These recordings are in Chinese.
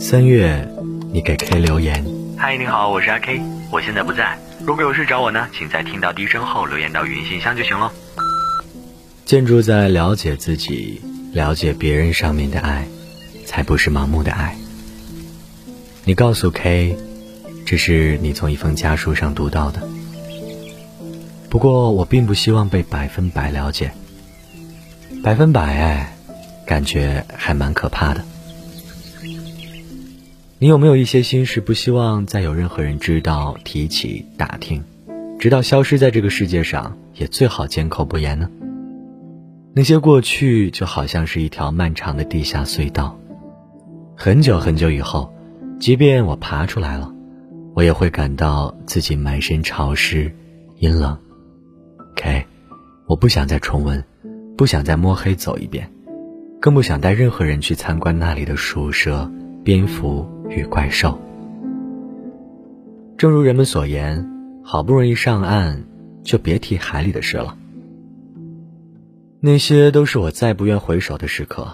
三月，你给 K 留言。嗨，你好，我是阿 K，我现在不在。如果有事找我呢，请在听到低声后留言到语音信箱就行了。建筑在了解自己、了解别人上面的爱，才不是盲目的爱。你告诉 K，这是你从一封家书上读到的。不过我并不希望被百分百了解。百分百爱，感觉还蛮可怕的。你有没有一些心事不希望再有任何人知道、提起、打听，直到消失在这个世界上，也最好缄口不言呢？那些过去就好像是一条漫长的地下隧道，很久很久以后，即便我爬出来了，我也会感到自己满身潮湿、阴冷。K，我不想再重温，不想再摸黑走一遍，更不想带任何人去参观那里的鼠舍、蝙蝠。与怪兽，正如人们所言，好不容易上岸，就别提海里的事了。那些都是我再不愿回首的时刻，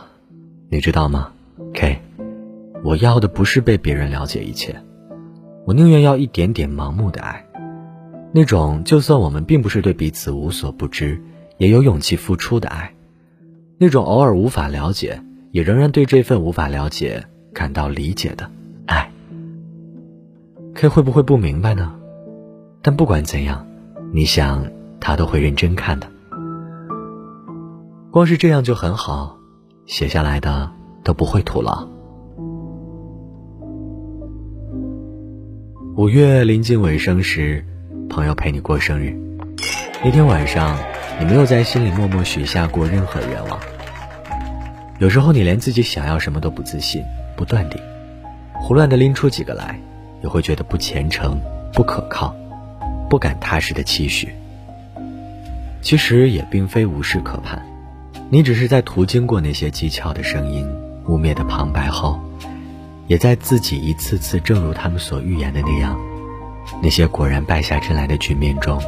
你知道吗？K，我要的不是被别人了解一切，我宁愿要一点点盲目的爱，那种就算我们并不是对彼此无所不知，也有勇气付出的爱，那种偶尔无法了解，也仍然对这份无法了解感到理解的爱。K 会不会不明白呢？但不管怎样，你想他都会认真看的。光是这样就很好，写下来的都不会徒劳。五月临近尾声时，朋友陪你过生日，那天晚上你没有在心里默默许下过任何愿望。有时候你连自己想要什么都不自信、不断定，胡乱的拎出几个来。也会觉得不虔诚、不可靠、不敢踏实的期许。其实也并非无事可盼，你只是在途经过那些讥诮的声音、污蔑的旁白后，也在自己一次次正如他们所预言的那样，那些果然败下阵来的局面中，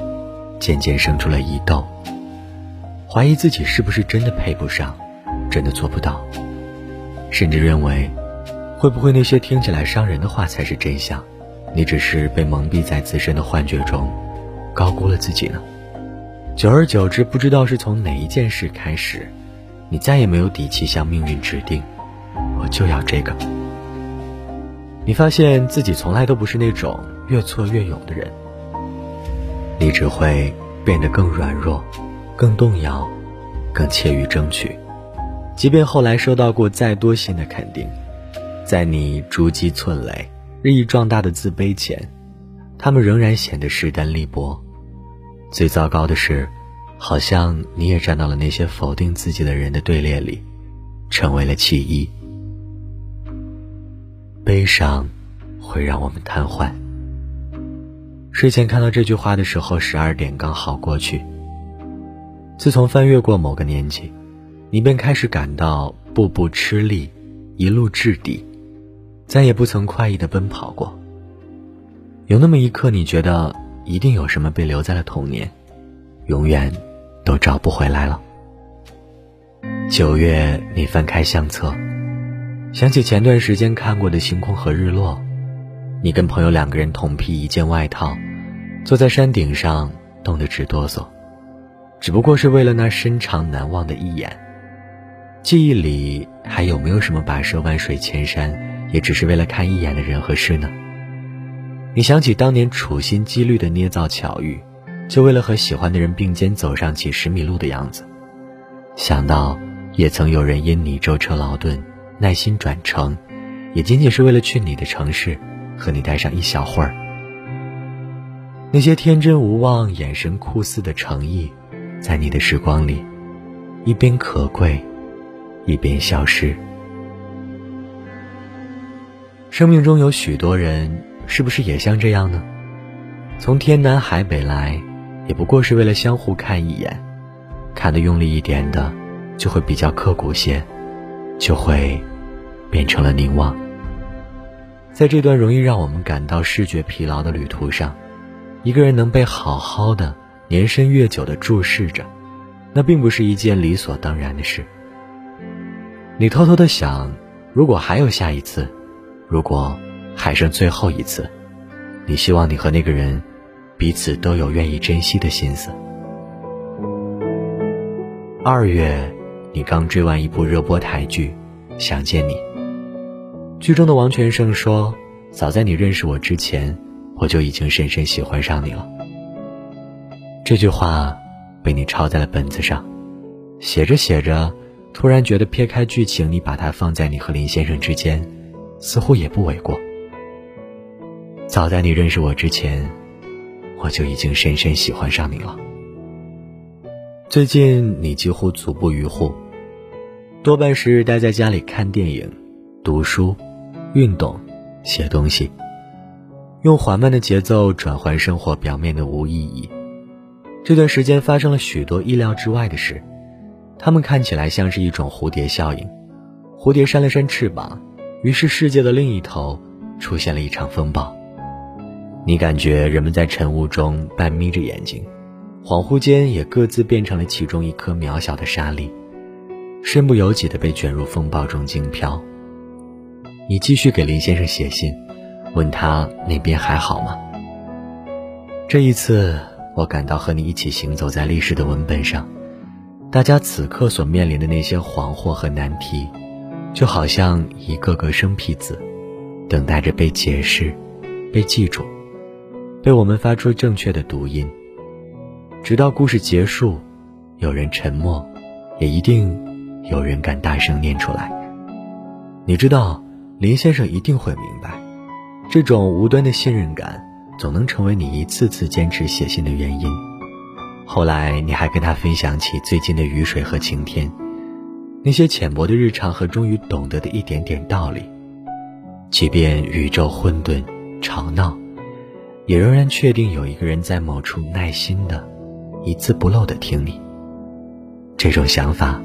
渐渐生出了疑窦，怀疑自己是不是真的配不上，真的做不到，甚至认为。会不会那些听起来伤人的话才是真相？你只是被蒙蔽在自身的幻觉中，高估了自己呢？久而久之，不知道是从哪一件事开始，你再也没有底气向命运指定，我就要这个。你发现自己从来都不是那种越挫越勇的人，你只会变得更软弱，更动摇，更怯于争取，即便后来收到过再多新的肯定。在你逐积寸累、日益壮大的自卑前，他们仍然显得势单力薄。最糟糕的是，好像你也站到了那些否定自己的人的队列里，成为了弃医。悲伤会让我们瘫痪。睡前看到这句话的时候，十二点刚好过去。自从翻越过某个年纪，你便开始感到步步吃力，一路至底。再也不曾快意的奔跑过。有那么一刻，你觉得一定有什么被留在了童年，永远都找不回来了。九月，你翻开相册，想起前段时间看过的星空和日落，你跟朋友两个人同披一件外套，坐在山顶上，冻得直哆嗦，只不过是为了那深长难忘的一眼。记忆里还有没有什么跋涉万水千山？也只是为了看一眼的人和事呢。你想起当年处心积虑的捏造巧遇，就为了和喜欢的人并肩走上几十米路的样子；想到也曾有人因你舟车劳顿，耐心转乘，也仅仅是为了去你的城市，和你待上一小会儿。那些天真无望、眼神酷似的诚意，在你的时光里，一边可贵，一边消失。生命中有许多人，是不是也像这样呢？从天南海北来，也不过是为了相互看一眼，看得用力一点的，就会比较刻骨些，就会变成了凝望。在这段容易让我们感到视觉疲劳的旅途上，一个人能被好好的、年深月久的注视着，那并不是一件理所当然的事。你偷偷的想。如果还有下一次，如果还剩最后一次，你希望你和那个人彼此都有愿意珍惜的心思。二月，你刚追完一部热播台剧《想见你》，剧中的王全胜说：“早在你认识我之前，我就已经深深喜欢上你了。”这句话被你抄在了本子上，写着写着，突然觉得撇开剧情，你把它放在你和林先生之间，似乎也不为过。早在你认识我之前，我就已经深深喜欢上你了。最近你几乎足不逾户，多半是待在家里看电影、读书、运动、写东西，用缓慢的节奏转换生活表面的无意义。这段时间发生了许多意料之外的事，它们看起来像是一种蝴蝶效应。蝴蝶扇了扇翅膀，于是世界的另一头出现了一场风暴。你感觉人们在晨雾中半眯着眼睛。恍惚间，也各自变成了其中一颗渺小的沙粒，身不由己地被卷入风暴中惊飘。你继续给林先生写信，问他那边还好吗？这一次，我感到和你一起行走在历史的文本上，大家此刻所面临的那些惶惑和难题，就好像一个个生僻字，等待着被解释、被记住，被我们发出正确的读音。直到故事结束，有人沉默，也一定有人敢大声念出来。你知道，林先生一定会明白，这种无端的信任感，总能成为你一次次坚持写信的原因。后来，你还跟他分享起最近的雨水和晴天，那些浅薄的日常和终于懂得的一点点道理。即便宇宙混沌吵闹，也仍然确定有一个人在某处耐心的。一字不漏的听你，这种想法，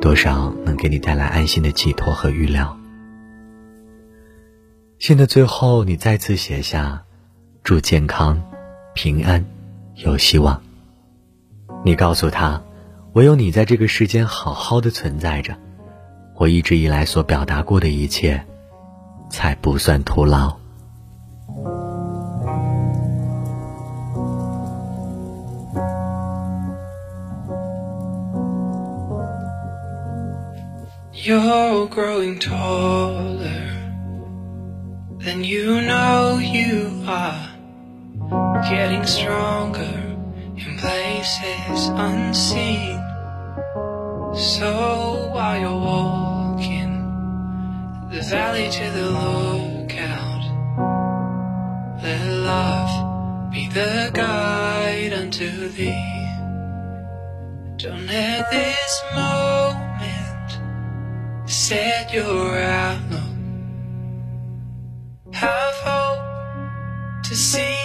多少能给你带来安心的寄托和预料。信的最后，你再次写下：“祝健康、平安、有希望。”你告诉他，唯有你在这个世间好好的存在着，我一直以来所表达过的一切，才不算徒劳。You're growing taller than you know you are. Getting stronger in places unseen. So while you're walking the valley to the lookout, let love be the guide unto thee. Don't let this moment set your outlook. Have hope to see.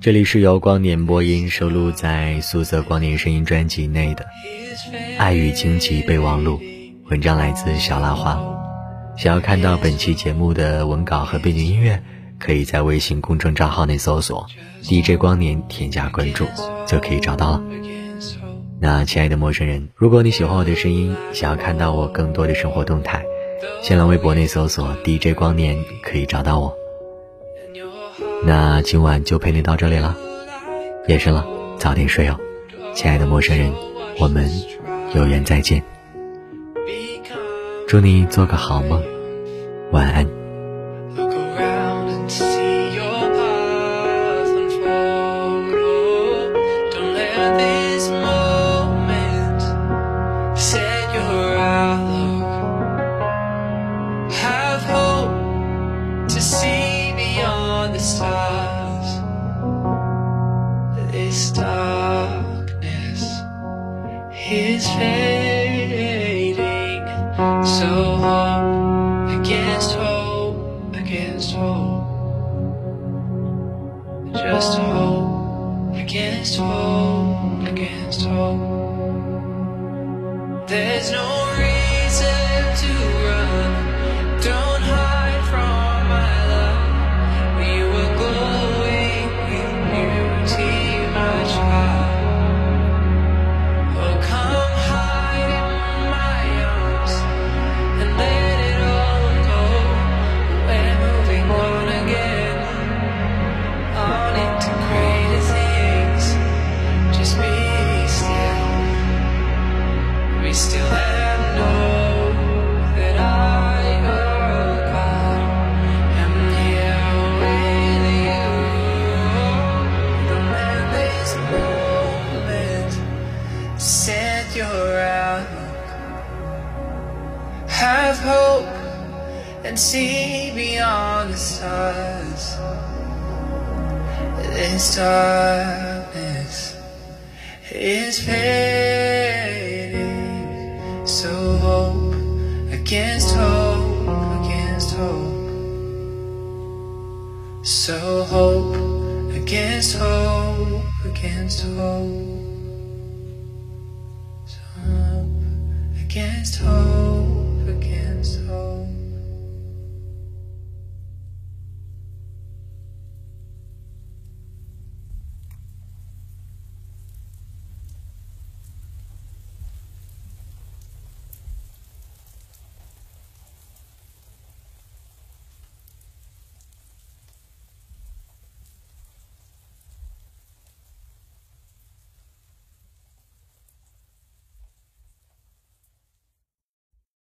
这里是由光年播音收录在素色光年声音专辑内的《爱与荆棘备忘录》，文章来自小拉花。想要看到本期节目的文稿和背景音乐，可以在微信公众账号内搜索 “DJ 光年”，添加关注就可以找到了。那亲爱的陌生人，如果你喜欢我的声音，想要看到我更多的生活动态，新浪微博内搜索 DJ 光年可以找到我。那今晚就陪你到这里了，夜深了，早点睡哦，亲爱的陌生人，我们有缘再见。祝你做个好梦，晚安。Is fading. So hope against hope, against hope. Just hope against hope, against hope. There's no set your outlook. Have hope and see beyond the stars. This darkness is fading. So hope against hope, against hope. So hope against hope, against hope. Against hope.